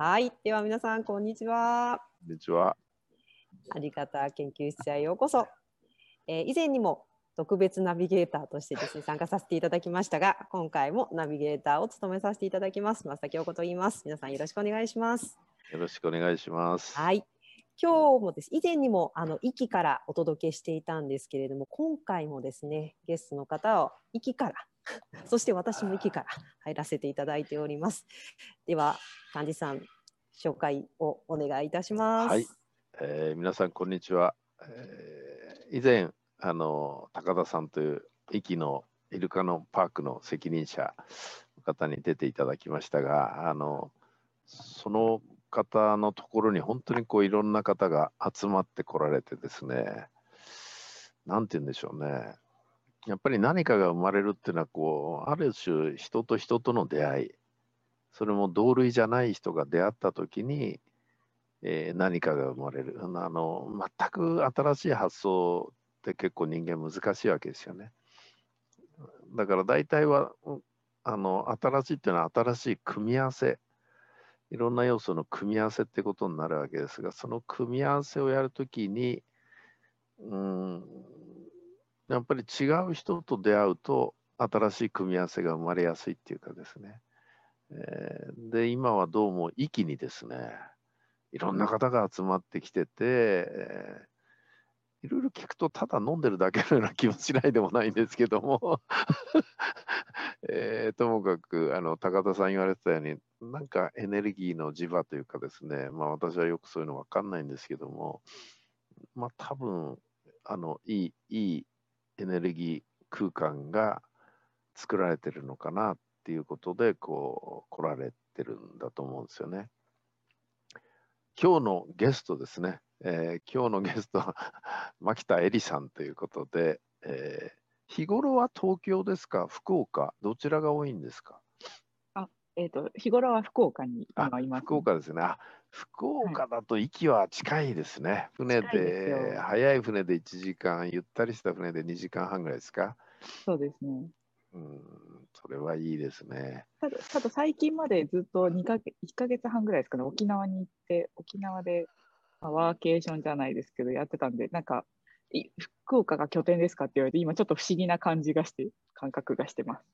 はい、では皆さんこんにちは。こんにちは。あり方研究室へようこそ。えー以前にも特別ナビゲーターとしてですね参加させていただきましたが、今回もナビゲーターを務めさせていただきます。松崎陽子と言います。皆さんよろしくお願いします。よろしくお願いします。はい。今日もです以前にもあの息からお届けしていたんですけれども、今回もですねゲストの方を息から、そして私も息から入らせていただいております。では幹事さん紹介をお願いいたします。はいえー皆さんこんにちは。えー以前あの高田さんという駅のイルカのパークの責任者の方に出ていただきましたが、あのその方のところに本当にこういろんな方が集まってこられてですね、なんて言うんでしょうね。やっぱり何かが生まれるっていうのはこうある種人と人との出会いそれも同類じゃない人が出会った時に、えー何かが生まれる。あの全く新しい発想って結構人間難しいわけですよね。だから大体はあの新しいっていうのは新しい組み合わせ。いろんな要素の組み合わせってことになるわけですがその組み合わせをやるときにうんやっぱり違う人と出会うと新しい組み合わせが生まれやすいっていうかですね、えーで今はどうも一気にですねいろんな方が集まってきてて、えーいろいろ聞くとただ飲んでるだけのような気もしないでもないんですけども、えーともかくあの高田さん言われてたようになんかエネルギーの磁場というかですねまあ私はよくそういうの分かんないんですけどもまあ多分あのいいいいエネルギー空間が作られてるのかなっていうことでこう来られてるんだと思うんですよね。今日のゲストですね、えー今日のゲストは 牧田絵里さんということで、えー日頃は東京ですか？福岡？どちらが多いんですか？えっ、と、日頃は福岡にあ今います、福岡ですね。あ福岡だと息は近いですね、船近いですでよ。早い船で1時間ゆったりした船で2時間半ぐらいですか？そうですね。うんそれはいいですねただ、ただ最近までずっと2か月、1ヶ月半ぐらいですかね、沖縄に行って、沖縄で、まあ、ワーケーションじゃないですけど、やってたんで、なんか、い福岡が拠点ですかって言われて、今ちょっと不思議な感じがして、感覚がしてます。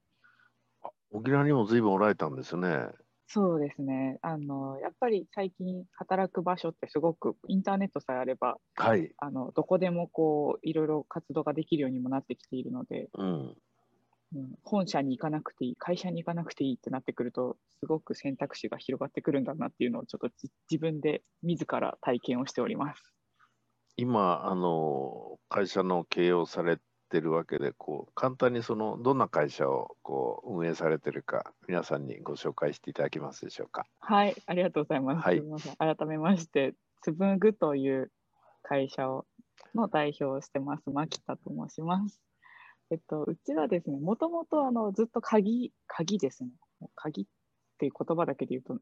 沖縄にも随分おられたんですねそうですね。あの、やっぱり最近働く場所ってすごくインターネットさえあれば、はいあの、どこでもこう、いろいろ活動ができるようにもなってきているので、うんうん、本社に行かなくていい、会社に行かなくていいってなってくると、すごく選択肢が広がってくるんだなっていうのをちょっとじ自分で自ら体験をしております。今あの会社の経営をされてるわけでこう簡単にそのどんな会社をこう運営されてるか皆さんにご紹介していただけますでしょうか？はい、ありがとうございます。はいすみません改めまして、つぶぐという会社をの代表をしてます、牧田と申します。えっと、うちはですね、もともとあのずっと鍵、鍵ですね。鍵っていう言葉だけで言うと、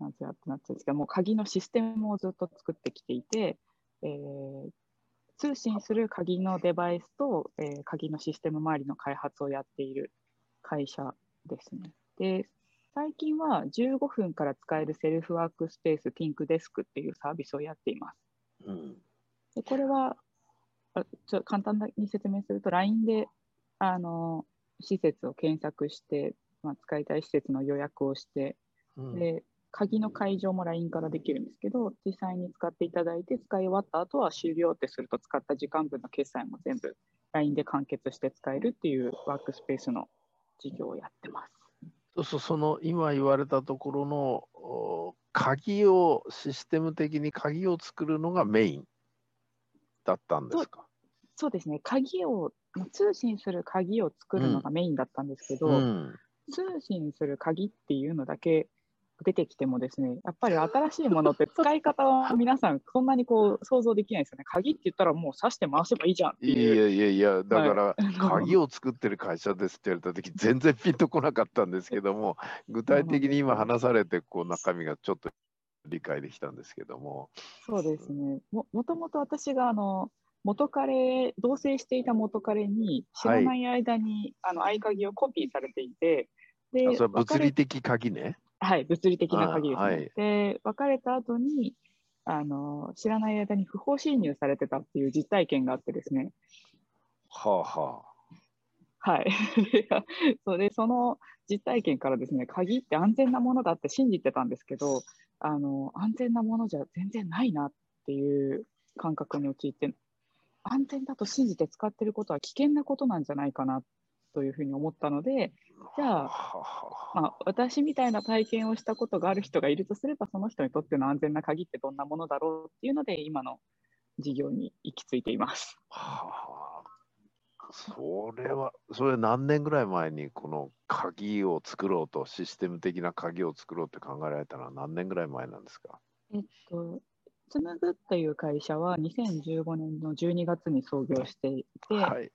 なんてなっちゃうんですけど、もう鍵のシステムをずっと作ってきていて、えー通信する鍵のデバイスと、えー鍵のシステム周りの開発をやっている会社ですね。で、最近は15分から使えるセルフワークスペースピンクデスクっていうサービスをやっています。うんでこれはあちょ簡単に説明すると LINE であの施設を検索して、まあ、使いたい施設の予約をしてうんで鍵の解錠も LINE からできるんですけど実際に使っていただいて使い終わった後は終了ってすると使った時間分の決済も全部 LINE で完結して使えるっていうワークスペースの事業をやってます。そうそうその今言われたところのお鍵をシステム的に鍵を作るのがメインだったんですか。そうですね鍵をまあ通信する鍵を作るのがメインだったんですけど、うん通信する鍵っていうのだけ出てきてもですね、やっぱり新しいものって使い方は皆さんそんなにこう想像できないですよね。鍵って言ったらもう挿して回せばいいじゃんっていいう。やいやいやだから、はい鍵を作ってる会社ですって言われた時全然ピンとこなかったんですけども具体的に今話されてこう中身がちょっと理解できたんですけども。そうですね。ももともと私があの元彼、同棲していた元彼に知らない間に、あの合鍵をコピーされていて、で物理的鍵ね。はい、物理的な鍵ですね。あはいで、別れた後に、あの、知らない間に不法侵入されてたっていう実体験があってですね。はあははい。で そうで、その実体験からですね、鍵って安全なものだって信じてたんですけど、あの、安全なものじゃ全然ないなっていう感覚に陥って、安全だと信じて使ってることは危険なことなんじゃないかなというふうに思ったので、じゃあまあ、私みたいな体験をしたことがある人がいるとすれば、その人にとっての安全な鍵ってどんなものだろうっていうので、今の事業に行き着いています。はあ、それは、それ何年ぐらい前にこの鍵を作ろうと、システム的な鍵を作ろうって考えられたのは何年ぐらい前なんですか？えっと、つむぐっていう会社は2015年の12月に創業していて、はい。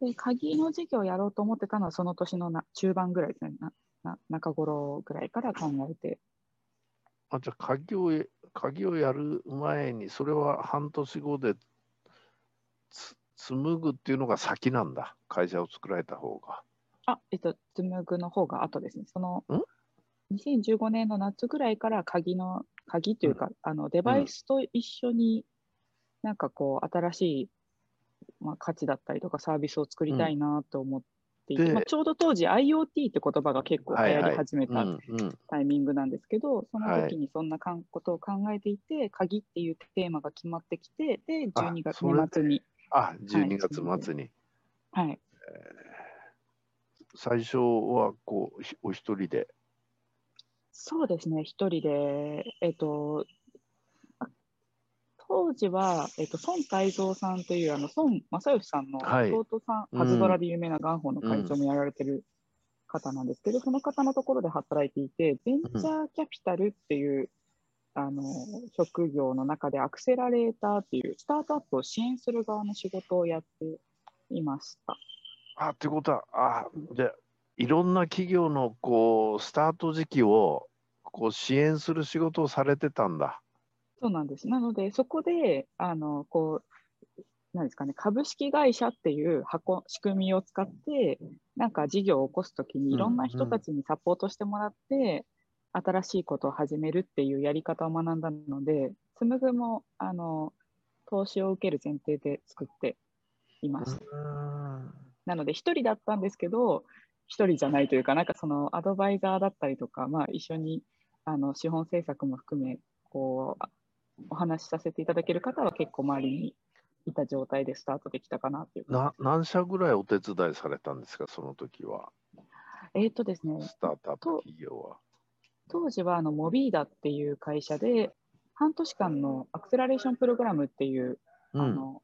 で鍵の事業をやろうと思ってたのはその年のな中盤ぐらいですねなな、中頃ぐらいから考えて、あじゃあ鍵をや、鍵をやる前に、それは半年後でつ紡ぐっていうのが先なんだ。会社を作られた方が。あ、えっと、つむぐの方が後ですね。そのん？2015年の夏ぐらいから鍵の、鍵というか、あのデバイスと一緒になんかこう、新しい、まあ、価値だったりとかサービスを作りたいなと思っていて、でまあ、ちょうど当時 IoT って言葉が結構流行り始めたタイミングなんですけど、そのはい時にそんなかんことを考えていて、鍵っていうテーマが決まってきて、で、あ12月末に、あ、12月末に。はい、最初はこうひお一人で。そうですね、一人で、えっと、あ当時は、えっと、孫泰造さんという、あの孫正義さんのはい。弟さん、うんパズドラで有名な元宝の会長もやられてる方なんですけど、その方のところで働いていて、ベンチャーキャピタルっていう、あの職業の中でアクセラレーターっていうスタートアップを支援する側の仕事をやっていました。あ、ってことは、あ、じゃあいろんな企業のこうスタート時期をこう支援する仕事をされてたんだ。そうなんです。なので、そこで、あの、こう、なんですかね、株式会社っていう箱、仕組みを使って、なんか事業を起こすときに、いろんな人たちにサポートしてもらって、新しいことを始めるっていうやり方を学んだので、つむぐも、あの、投資を受ける前提で作っていました。なので、一人だったんですけど、一人じゃないというか、なんかそのアドバイザーだったりとか、まあ、一緒にあの資本政策も含め、こう、お話しさせていただける方は結構周りにいた状態でスタートできたかなという。な何社ぐらいお手伝いされたんですか、その時は？えーとですね、スタートアップ企業は。当時はあのモビーダっていう会社で、半年間のアクセラレーションプログラムっていう、うん、あの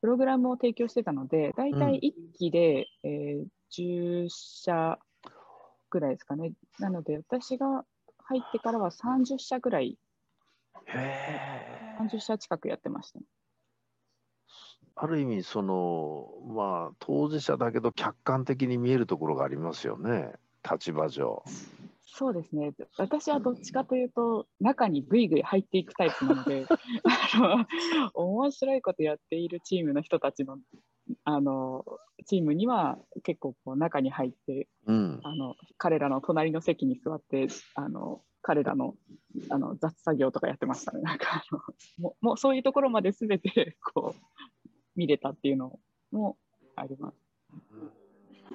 プログラムを提供してたので、大体1期で、えー10社ぐらいですかね。なので、私が入ってからは30社ぐらい、へえ。30社近くやってましたね。ある意味、その、まあ、当事者だけど客観的に見えるところがありますよね、立場上。そうですね。私はどっちかというと、中にぐいぐい入っていくタイプなので、あの面白いことやっているチームの人たちの、あの、チームには結構こう中に入って、うん。あの、彼らの隣の席に座って、あの、彼らのあの雑作業とかやってましたね。なんかあのもう、もうそういうところまで全てこう見れたっていうのもあります。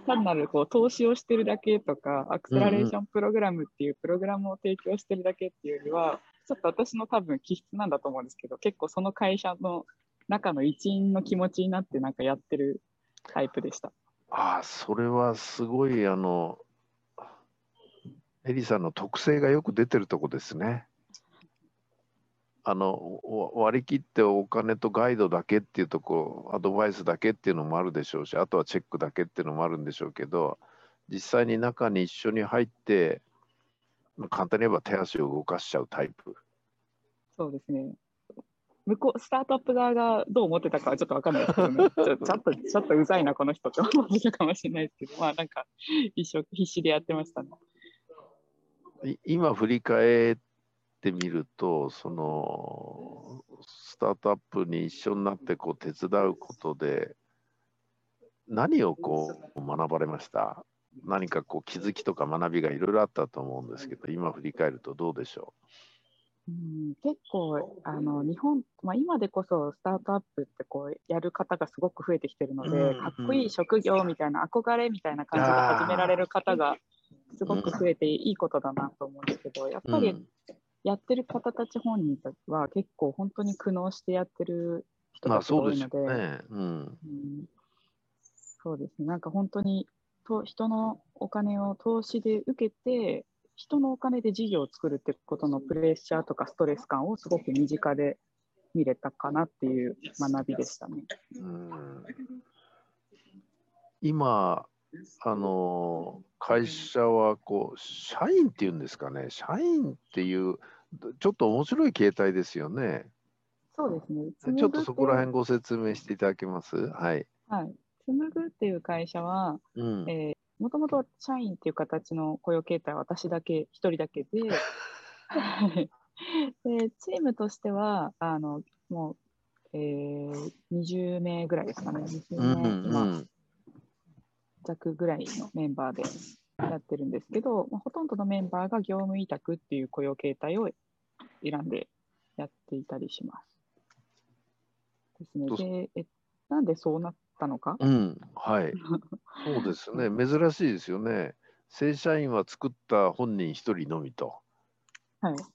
単なるこう投資をしてるだけとか、アクセラレーションプログラムっていうプログラムを提供してるだけっていうよりは、ちょっと私の多分気質なんだと思うんですけど、結構その会社の中の一員の気持ちになってなんかやってるタイプでした。ああ、それはすごい、あの、エリさんの特性がよく出てるとこですね。あの、お割り切ってお金とガイドだけっていうとこ、アドバイスだけっていうのもあるでしょうし、あとはチェックだけっていうのもあるんでしょうけど、実際に中に一緒に入って、まあ簡単に言えば手足を動かしちゃうタイプ。そうですね。向こう、スタートアップ側がどう思ってたかはちょっとわかんないですけどね。ち ょちょっと、ちょっとうざいな、この人って思ってたかもしれないですけど、まあなんか、一生必死でやってましたね。い今振り返ってみると、そのスタートアップに一緒になってこう手伝うことで、何をこう学ばれました？何かこう気づきとか学びがいろいろあったと思うんですけど、今振り返るとどうでしょう？ん、結構あの日本、まあ、今でこそスタートアップってこうやる方がすごく増えてきてるので、うんかっこいい職業みたいな憧れみたいな感じで始められる方がすごく増えていいことだなと思うんですけどやっう。ぱりうんやってる方たち本人たちは結構本当に苦悩してやってる人が多いので、ょうね。うん。うんそうですね、なんか本当にと人のお金を投資で受けて、人のお金で事業を作るってことのプレッシャーとかストレス感をすごく身近で見れたかなっていう学びでしたね。うん今、あの会社はこう社員っていうんですかね、社員っていう、ちょっと面白い形態ですよね。そうですね。ちょっとそこら辺ごご説明していただけます？はい。はい。つむぐっていう会社は、うん。えー、もともと社員っていう形の雇用形態は私だけ、一人だけで、は いでチームとしては、あの、もう、えー、20名ぐらいですかね。20うん名、今、うん弱ぐらいのメンバーでやってるんですけど、まあ、ほとんどのメンバーが業務委託っていう雇用形態を選んでやっていたりします。ですね。で、えなんでそうなったのか、うん、はい。そうですね、珍しいですよね。正社員は作った本人一人のみと。はい。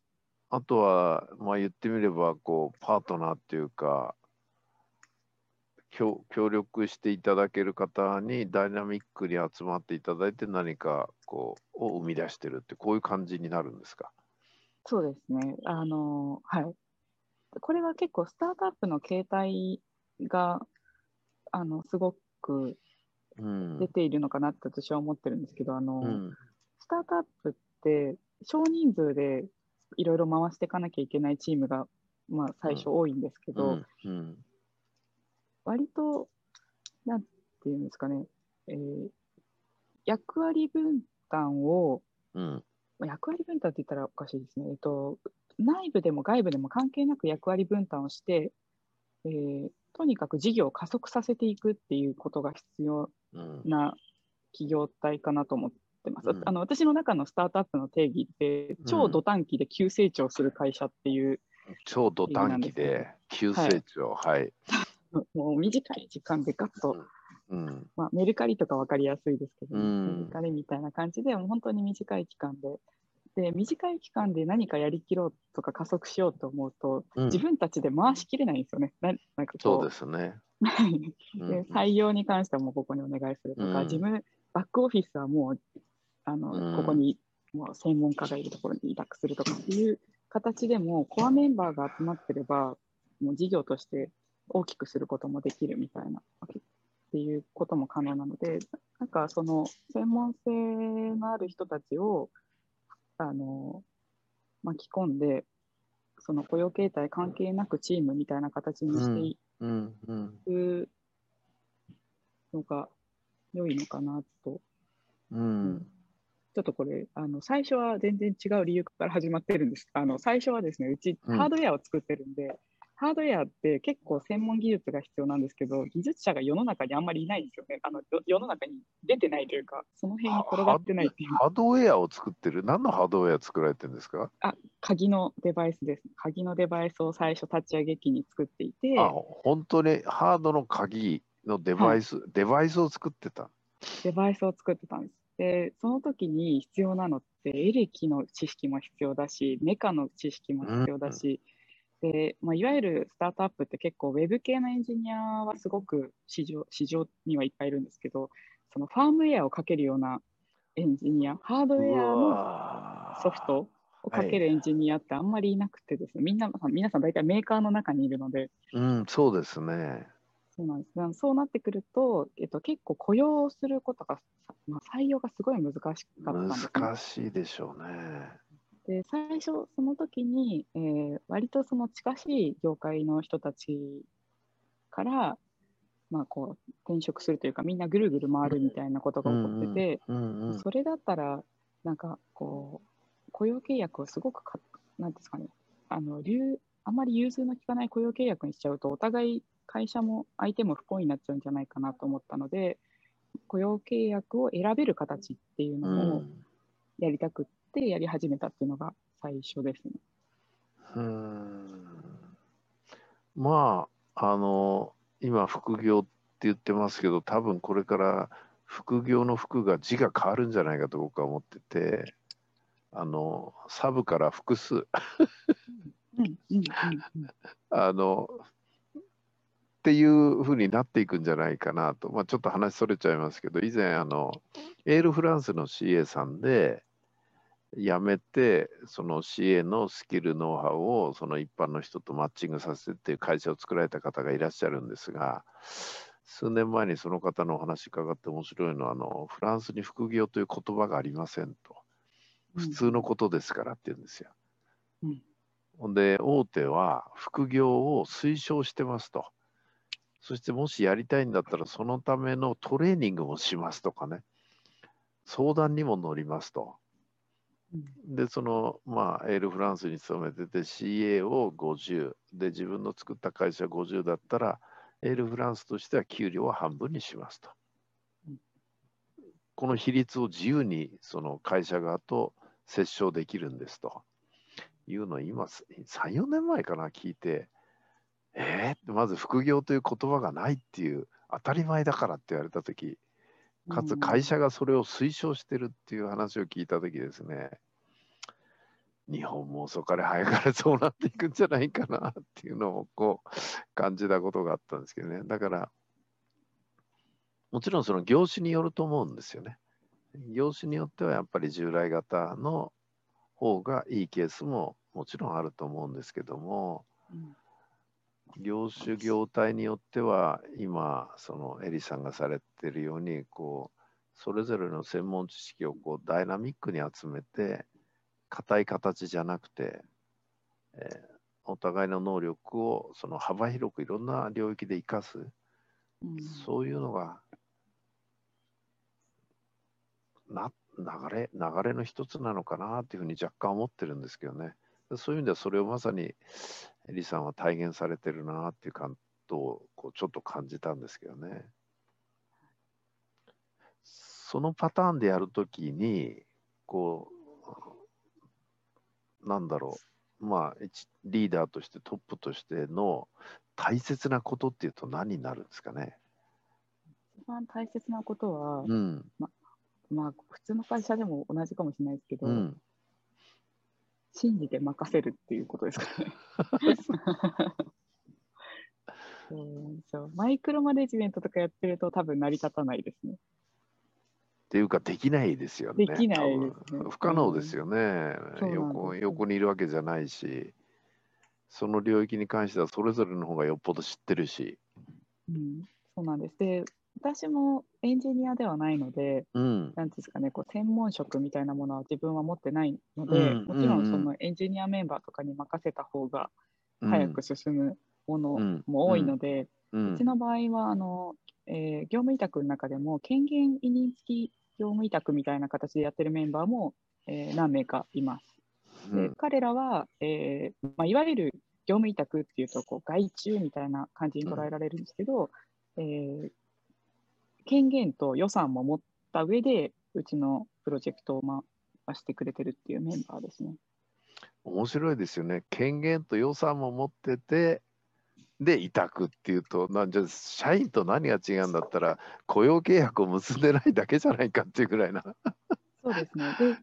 あとは、まあ、言ってみればこうパートナーっていうか協協力していただける方にダイナミックに集まっていただいて何かこうを生み出してるってこういう感じになるんですか？そうですね。あの、はい。これは結構スタートアップの形態が、あの、すごくうん。出ているのかなって私は思ってるんですけど、あの、うん。スタートアップって少人数でいろいろ回していかなきゃいけないチームが、まあ、最初多いんですけど、うんうん割と、なんていうんですかね、えー役割分担を、役割分担って言ったらおかしいですね、えっと、内部でも外部でも関係なく役割分担をして、えーとにかく事業を加速させていくっていうことが必要うん。な企業体かなと思ってます。うん。あの私の中のスタートアップの定義って、超土短期で急成長する会社っていう、超ド短期で急成長、はい。もう短い時間でガッと、うん。まあ、メルカリとか分かりやすいですけど、うん。メルカリみたいな感じで、もう本当に短い期間で。で短い期間で何かやりきろうとか加速しようと思うと、うん。自分たちで回しきれないんですよね。ななんかそうですね。うんで採用に関してはもうここにお願いするとか、うん。自分、バックオフィスはもうあの、うん。ここにもう専門家がいるところに委託するとかっていう形でも、コアメンバーが集まってれば、もう事業として大きくすることもできるみたいな、っていうことも可能なので、なんかその専門性のある人たちをあの巻き込んで、その雇用形態関係なくチームみたいな形にしていうんうんくのが良いのかなと。うんちょっとこれ、あの最初は全然違う理由から始まってるんです。あの最初はですね、うちうんハードウェアを作ってるんで、ハードウェアって結構専門技術が必要なんですけど、技術者が世の中にあんまりいないんですよね。あのよ世の中に出てないというか、その辺に転がってないっていう、ハードウェアを作ってる？何のハードウェア作られてるんですか？鍵のデバイスです。鍵のデバイスを最初立ち上げ機に作っていて、あ本当に？ハードの鍵のデバイス、デバイスを作ってた？デバイスを作ってたんです。で、その時に必要なのって、エレキの知識も必要だし、メカの知識も必要だし、でまあ、いわゆるスタートアップって結構、ウェブ系のエンジニアはすごく市場市場にはいっぱいいるんですけど、そのファームウェアをかけるようなエンジニア、ハードウェアののソフトをかけるエンジニアってあんまりいなくてですね、みんな皆さん大体メーカーの中にいるので、うん、そうですね。そうなんです。そうなってくると、えっと、結構雇用することが、まあ、採用がすごい難しかったんです、ね。難しいでしょうね。で、最初、その時に、えー割とその近しい業界の人たちから、まあ、こう、転職するというか、みんなぐるぐる回るみたいなことが起こってて、それだったら、なんか、こう、雇用契約をすごくか、なんていうんですかね、あの、流、あまり融通の利かない雇用契約にしちゃうと、お互い会社も相手も不幸になっちゃうんじゃないかなと思ったので、雇用契約を選べる形っていううのをん。やりたくってやり始めたっていうのが最初ですね。うーん。まああの今副業って言ってますけど多分これから副業の服が字が変わるんじゃないかと僕は思っててあのサブから複数。あのっていうふうになっていくんじゃないかなと、まあ、ちょっと話それちゃいますけど以前あのエールフランスの CA さんで辞めてその CA のスキルノウハウをその一般の人とマッチングさせてっていう会社を作られた方がいらっしゃるんですが数年前にその方のお話伺って面白いのはあのフランスに副業という言葉がありませんと普通のことですからって言うんですよ。うんほんで大手は副業を推奨してますと。そしてもしやりたいんだったらそのためのトレーニングもしますとかね。相談にも乗りますと。うん。で、その、まあ、エールフランスに勤めてて CA を50で自分の作った会社50だったらエールフランスとしては給料は半分にしますと。うん。この比率を自由にその会社側と折衝できるんですと。いうのを今3、4年前かな聞いて、えーまず副業という言葉がないっていう当たり前だからって言われたとき、かつ会社がそれを推奨してるっていう話を聞いたときですね、日本も遅かれ早かれそうなっていくんじゃないかなっていうのをこう感じたことがあったんですけどね。だから、もちろんその業種によると思うんですよね。業種によってはやっぱり従来型の方がいいケースももちろんあると思うんですけども、うん業種業態によっては今そのエリさんがされてるようにこうそれぞれの専門知識をこうダイナミックに集めて硬い形じゃなくて、えーお互いの能力をその幅広くいろんな領域で生かす、うん。そういうのがな流れ流れの一つなのかなっていうふうに若干思ってるんですけどね。そういう意味ではそれをまさにエリさんは体現されてるなっていう感とをこうちょっと感じたんですけどね。そのパターンでやるときに、こう、なんだろう、まあ、一リーダーとしてトップとしての大切なことっていうと何になるんですかね？一番大切なことは、うん。まあ、普通の会社でも同じかもしれないですけど、うん。信じて任せるっていうことですかね。うんそうマイクロマネジメントとかやってると多分成り立たないですね。っていうか、できないですよね。できないですね不可能ですよね。そうなん横横にいるわけじゃないし、その領域に関してはそれぞれの方がよっぽど知ってるし。うん、そうなんです。で、私もエンジニアではないので、うん。なんですかね、こう専門職みたいなものは自分は持ってないので、うんもちろうんん。そのエンジニアメンバーとかに任せた方がうん。早く進むものうん。も多いので、ううん。ちの場合はあの、えー業務委託の中でも権限委任付き業務委託みたいな形でやってるメンバーも、えー何名かいます。でうん。彼らは、えーまあ、いわゆる業務委託っていうとこう外注みたいな感じに捉えられるんですけど、えー権限と予算も持った上でうちのプロジェクトを回してくれてるっていうメンバーですね。面白いですよね。権限と予算も持ってて、で、委託っていうと、なんじゃ、社員と何が違うんだったら、雇用契約を結んでないだけじゃないかっていうぐらいな。そうですね。で、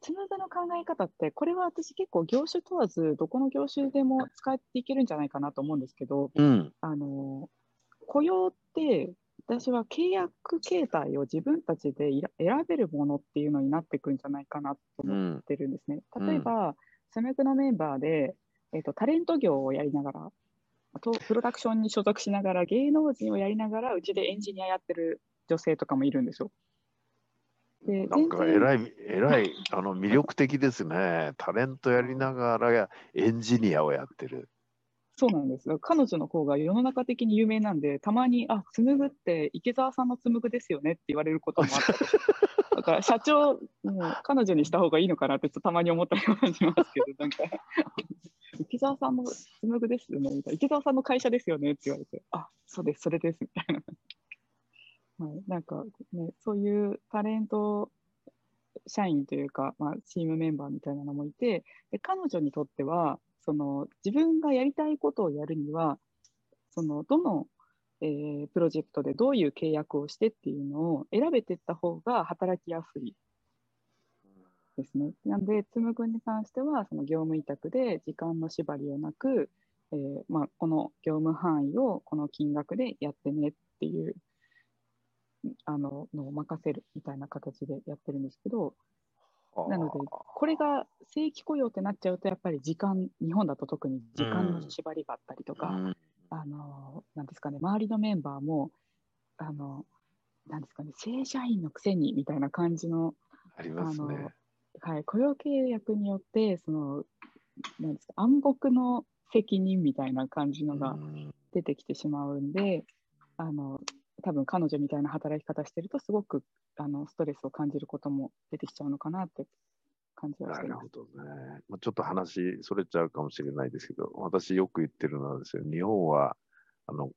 つむぐの考え方って、これは私結構業種問わず、どこの業種でも使っていけるんじゃないかなと思うんですけど、うん。あの雇用って私は契約形態を自分たちで選べるものっていうのになっていくんじゃないかなとう思っん。てるんですね。うん例えば、スメクのメンバーで、えっとタレント業をやりながらとプロダクションに所属しながら芸能人をやりながらうちでエンジニアやってる女性とかもいるんですよ。でなんか全然偉い、偉い、あの、魅力的ですね。タレントやりながらエンジニアをやってる。そうなんです。彼女の方が世の中的に有名なんで、たまに、あ、紡ぐって池澤さんの紡ぐですよねって言われることもあっただから社長、もう彼女にした方がいいのかなってちょっとたまに思ったりはしますけど、なんか、池澤さんの紡ぐですよねみたいな、池澤さんの会社ですよねって言われて、あ、そうです、それですみたいな。はい、なんか、ね、そういうタレント社員というか、まあ、チームメンバーみたいなのもいてで彼女にとってはその自分がやりたいことをやるにはそのどの、えープロジェクトでどういう契約をしてっていうのを選べていった方が働きやすいですね。なので、つむくんに関しては、その業務委託で時間の縛りをなく、えーまあ、この業務範囲をこの金額でやってねっていうあののを任せるみたいな形でやってるんですけど、なので、これが正規雇用ってなっちゃうと、やっぱり時間、日本だと特に時間の縛りがあったりとか、うん。あの、なんですかね、周りのメンバーも、あの、なんですかね、正社員のくせにみたいな感じの、ありますね。はい、雇用契約によって、その、なんですか、暗黙の責任みたいな感じのがうん。出てきてしまうんで、あの、多分彼女みたいな働き方してると、すごくあのストレスを感じることも出てきちゃうのかなって感じはしてます。なるほどね。まあ、ちょっと話それちゃうかもしれないですけど、私よく言ってるのはですよ、日本はあの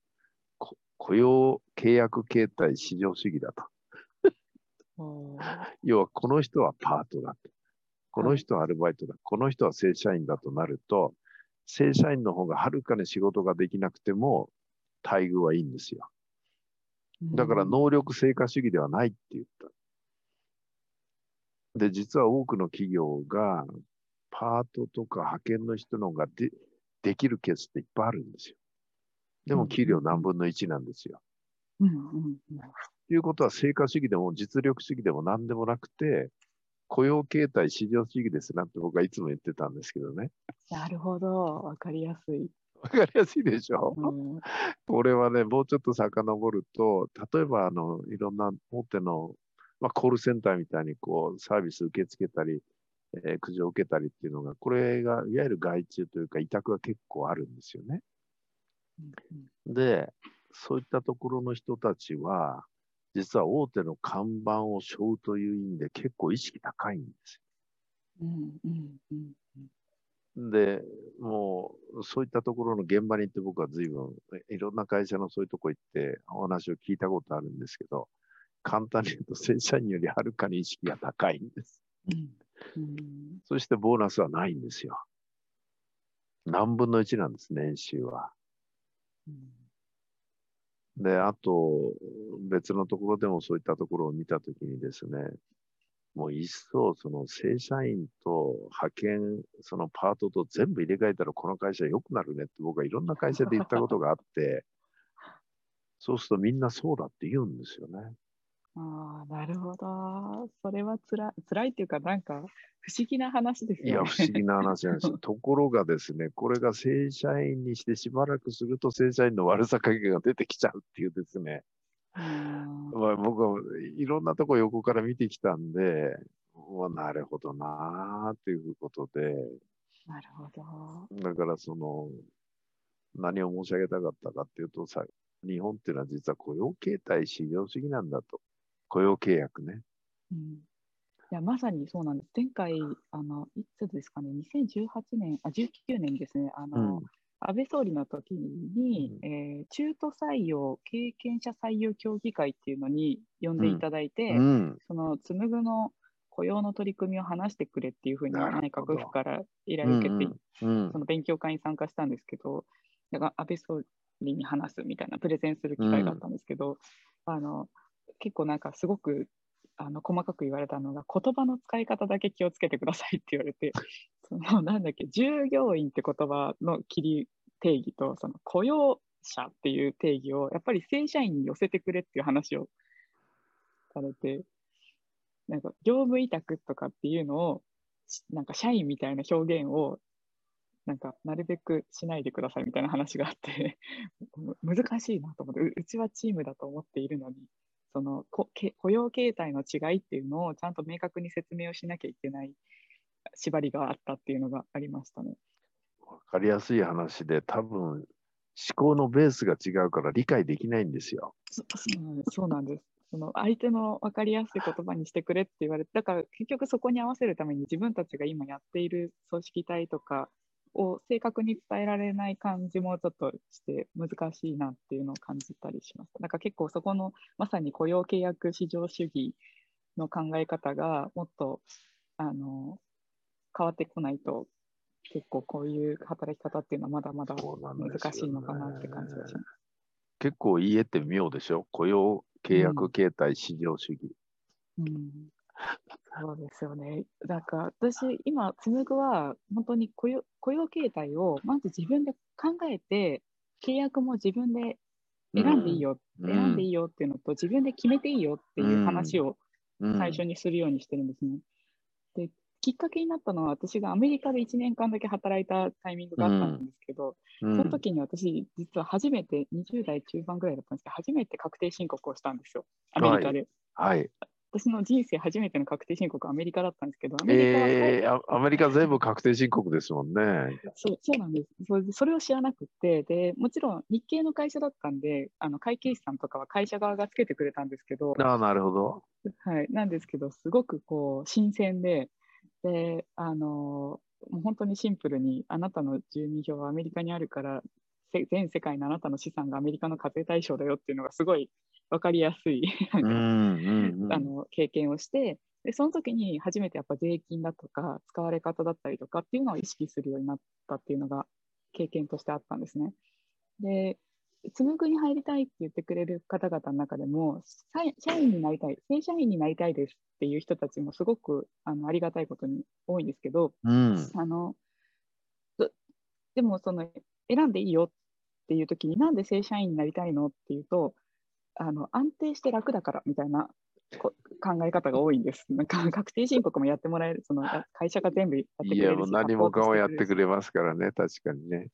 こ雇用契約形態市場主義だと。要はこの人はパートだと。この人はアルバイトだ。この人は正社員だとなると、正社員の方がはるかに仕事ができなくても待遇はいいんですよ。だからうん能力成果主義ではないって言った。で、実は多くの企業がパートとか派遣の人の方がでできるケースっていっぱいあるんですよ。でも給料何分の1なんですよ。うんうんうんということは成果主義でも実力主義でも何でもなくて、雇用形態市場主義ですなって僕はいつも言ってたんですけどね。なるほど、わかりやすい。わかりやすいでしょ、うんこれはね、もうちょっと遡ると、例えばあのいろんな大手の、まあ、コールセンターみたいにこうサービス受け付けたり、えー苦情を受けたりっていうのが、これがいわゆる外注というか委託が結構あるんですよね。うんで、そういったところの人たちは、実は大手の看板を背負うという意味で結構意識高いんですうんうんうんよ。で、もうそういったところの現場に行って僕は随分いろんな会社のそういうとこ行ってお話を聞いたことあるんですけど、簡単に言うと正社員よりはるかに意識が高いんです。うんうんそしてボーナスはないんですよ。何分の1なんです、年収は。うんで、あと、別のところでもそういったところを見たときにですね、もう一層、その正社員と派遣、そのパートと全部入れ替えたらこの会社良くなるねって僕はいろんな会社で言ったことがあって、そうするとみんなそうだって言うんですよね。ああ、なるほど。それはつら辛いっていうか、なんか不思議な話ですいや。不思議な話なんですよ。ところがですね、これが正社員にしてしばらくすると正社員の悪さ加減が出てきちゃうっていうですね。うんまあ、僕はいろんなとこ横から見てきたんで、まあ、なるほどなーっていうことで、なるほど。だからその、何を申し上げたかったかっていうとさ、日本っていうのは実は雇用形態市場主義なんだと。雇用契約ね。うん、いや、まさにそうなんです。前回、あの、いつですかね、2018年、あ、19年ですね、あの、うん安倍総理の時に、うえー中途採用経験者採用協議会っていうのに呼んでいただいて、うん。その紡ぐの雇用の取り組みを話してくれっていうふうに内閣府から依頼を受けて、うん。その勉強会に参加したんですけど、だから安倍総理に話すみたいなプレゼンする機会があったんですけど、あの結構なんかすごくあの細かく言われたのが言葉の使い方だけ気をつけてくださいって言われて、そのなんだっけ従業員って言葉の切り定義とその雇用者っていう定義をやっぱり正社員に寄せてくれっていう話をされて、なんか業務委託とかっていうのをなんか社員みたいな表現をなんかなるべくしないでくださいみたいな話があって難しいなと思ってううちはチームだと思っているのにそのこけ雇用形態の違いっていうのをちゃんと明確に説明をしなきゃいけない縛りがあったっていうのがありましたね。わかりやすい話で、多分思考のベースが違うから理解できないんですよ。そそうなんです。その相手の分かりやすい言葉にしてくれって言われて、だから結局そこに合わせるために自分たちが今やっている組織体とかを正確に伝えられない感じもちょっとして難しいなっていうのを感じたりしました。なんか結構そこのまさに雇用契約市場主義の考え方がもっとあの変わってこないと結構こういう働き方っていうのはまだまだ難しいのかなって感じがします。結構言えって妙でしょ？雇用契約形態市場主義。うんそうですよね。なんか私、今、紡ぐは本当に雇用雇用形態をまず自分で考えて、契約も自分で選んでいいよ、うん選んでいいよっていうのと、自分で決めていいよっていう話をうん最初にするようにしてるんですね。で、きっかけになったのは、私がアメリカで1年間だけ働いたタイミングがあったんですけど、うんその時に私、実は初めて、20代中盤ぐらいだったんですけど、初めて確定申告をしたんですよ、アメリカで。はい。私の人生初めての確定申告はアメリカだったんですけど、アメリカは、えー、あアメリカ全部確定申告ですもんね。そうそうなんですそれで。それを知らなくて、でもちろん日系の会社だったんで、あの会計士さんとかは会社側がつけてくれたんですけど、ああ、なるほど。はい、なんですけど、すごくこう新鮮で、であのもう本当にシンプルに、あなたの住民票はアメリカにあるから、せ全世界のあなたの資産がアメリカの課税対象だよっていうのがすごい分かりやすい あの経験をしてで、その時に初めてやっぱ税金だとか使われ方だったりとかっていうのを意識するようになったっていうのが経験としてあったんですね。で、紡ぐに入りたいって言ってくれる方々の中でも、社社員になりたい、正社員になりたいですっていう人たちもすごくあのありがたいことに多いんですけど、うんあのどでもその選んでいいよっていう時になんで正社員になりたいのっていうとあの安定して楽だからみたいなこ考え方が多いんです。なんか確定申告もやってもらえるそのあ会社が全部やってくいや、れるしもう何もかもやってくれますからね、確かにね。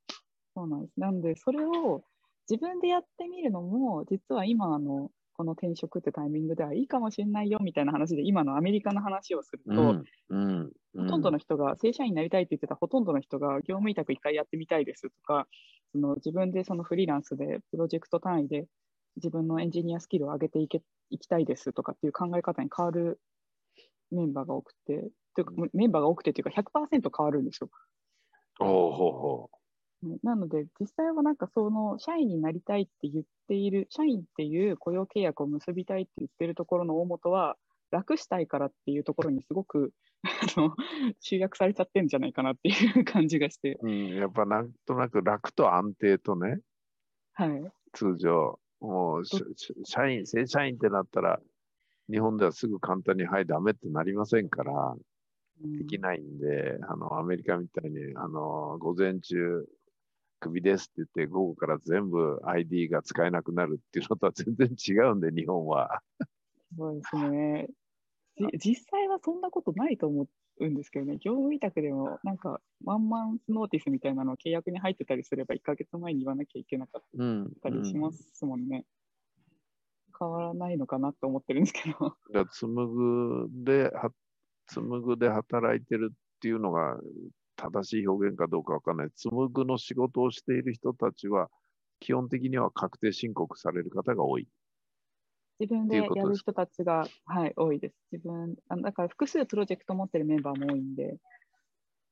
そうなんです。なんでそれを自分でやってみるのも実は今あのこの転職ってタイミングではいいかもしれないよみたいな話で今のアメリカの話をすると、うんうんほとんどの人が正社員になりたいって言ってたほとんどの人が業務委託一回やってみたいですとか、その自分でそのフリーランスでプロジェクト単位で自分のエンジニアスキルを上げていけいきたいですとかっていう考え方に変わるメンバーが多くて、というかメンバーが多くてというか100%変わるんですよ。ほうほうほうんなので、実際はなんかその社員になりたいって言っている、社員っていう雇用契約を結びたいって言ってるところの大元は、楽したいからっていうところにすごく あの集約されちゃってるんじゃないかなっていう感じがして、う。うん、やっぱなんとなく楽と安定とね、はい。通常、もう社員、正社員ってなったら、日本ではすぐ簡単に、はい、ダメってなりませんから、うんできないんで、あの、アメリカみたいに、あの、午前中、クビですって言って、午後から全部 ID が使えなくなるっていうのとは全然違うんで、日本は。そうですね。じ実際はそんなことないと思うんですけどね、業務委託でもなんかワンマンスノーティスみたいなの契約に入ってたりすれば1ヶ月前に言わなきゃいけなかっうん。たりしますもんね。変わらないのかなと思ってるんですけど。だから紡ぐで、は紡ぐで働いてるっていうのが正しい表現かどうかわかんない。紡ぐの仕事をしている人たちは、基本的には確定申告される方が多い。自分でやる人たちが、はい、多いです。自分あのだから複数プロジェクト持ってるメンバーも多いんで、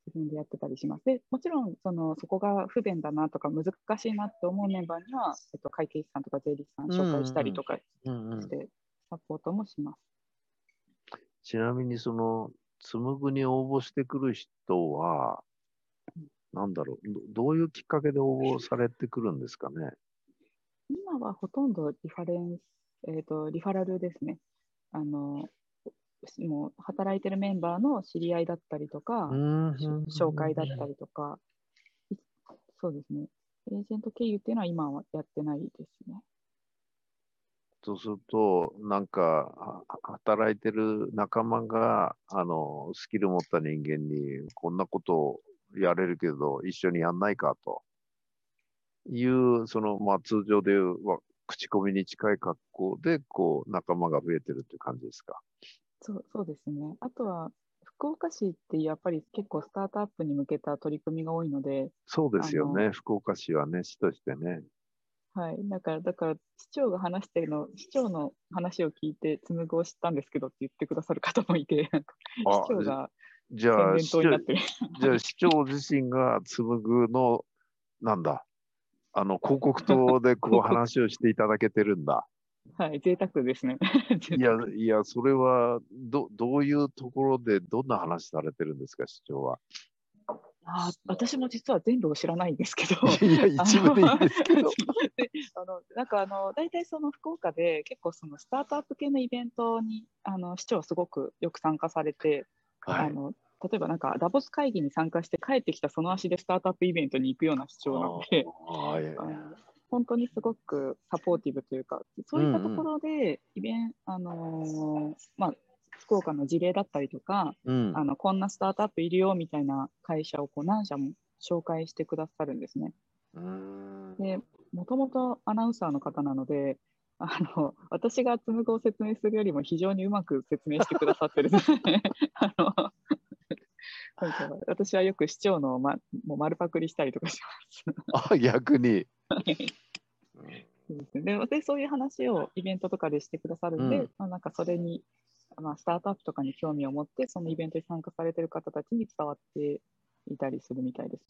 自分でやってたりします。でもちろんその、そこが不便だなとか難しいなって思うメンバーには、えっと、会計士さんとか税理士さん紹介したりとかうんして、サポートもします。ちなみにその、紡ぐに応募してくる人は、なんだろうど、どういうきっかけで応募されてくるんですかね？今はほとんどリファレンス、えっとリファラルですね。あのもう働いてるメンバーの知り合いだったりとか、し紹介だったりとか、いそうですね。エージェント経由っていうのは今はやってないですね。そうすると、なんか、は働いてる仲間が、あの、スキル持った人間に、こんなことをやれるけど、一緒にやんないかという、その、まあ、通常でいう、わ口コミに近い格好で、こう、仲間が増えてるっていう感じですか？そうそうですね。あとは、福岡市ってやっぱり結構スタートアップに向けた取り組みが多いので、そうですよあね。福岡市はね、市としてね。はい。だから、だから、市長が話してるの、市長の話を聞いて、紡ぐを知ったんですけどって言ってくださる方もいて、市長が、じゃあ、宣伝塔になってる。じゃあ市長自身が紡ぐの、なんだ、あの広告塔でこう話をしていただけてるんだ。はい、贅沢ですね。いや、いや、それはど、どういうところでどんな話されてるんですか、市長は？あー私も実は全部を知らないんですけど。いや、一部でいいんですけど。であのなんかあの大体その福岡で結構そのスタートアップ系のイベントにあの市長はすごくよく参加されて、はい。あの例えばなんかダボス会議に参加して帰ってきたその足でスタートアップイベントに行くような市長な ので、本当にすごくサポーティブというかそういったところでイベント、あのーまあ福岡の事例だったりとか、うんあのこんなスタートアップいるよみたいな会社をこう何社も紹介してくださるんですね。で、もともとアナウンサーの方なので、あの 私が紡ぐを説明するよりも非常にうまく説明してくださってるんですね。あの私はよく市長の、ま、もう丸パクリしたりとかしあ、逆に。ます。そうですねででそういう話をイベントとかでしてくださるんで、うんまあ、なんかそれに、まあ、スタートアップとかに興味を持ってそのイベントに参加されてる方たちに伝わっていたりするみたいです。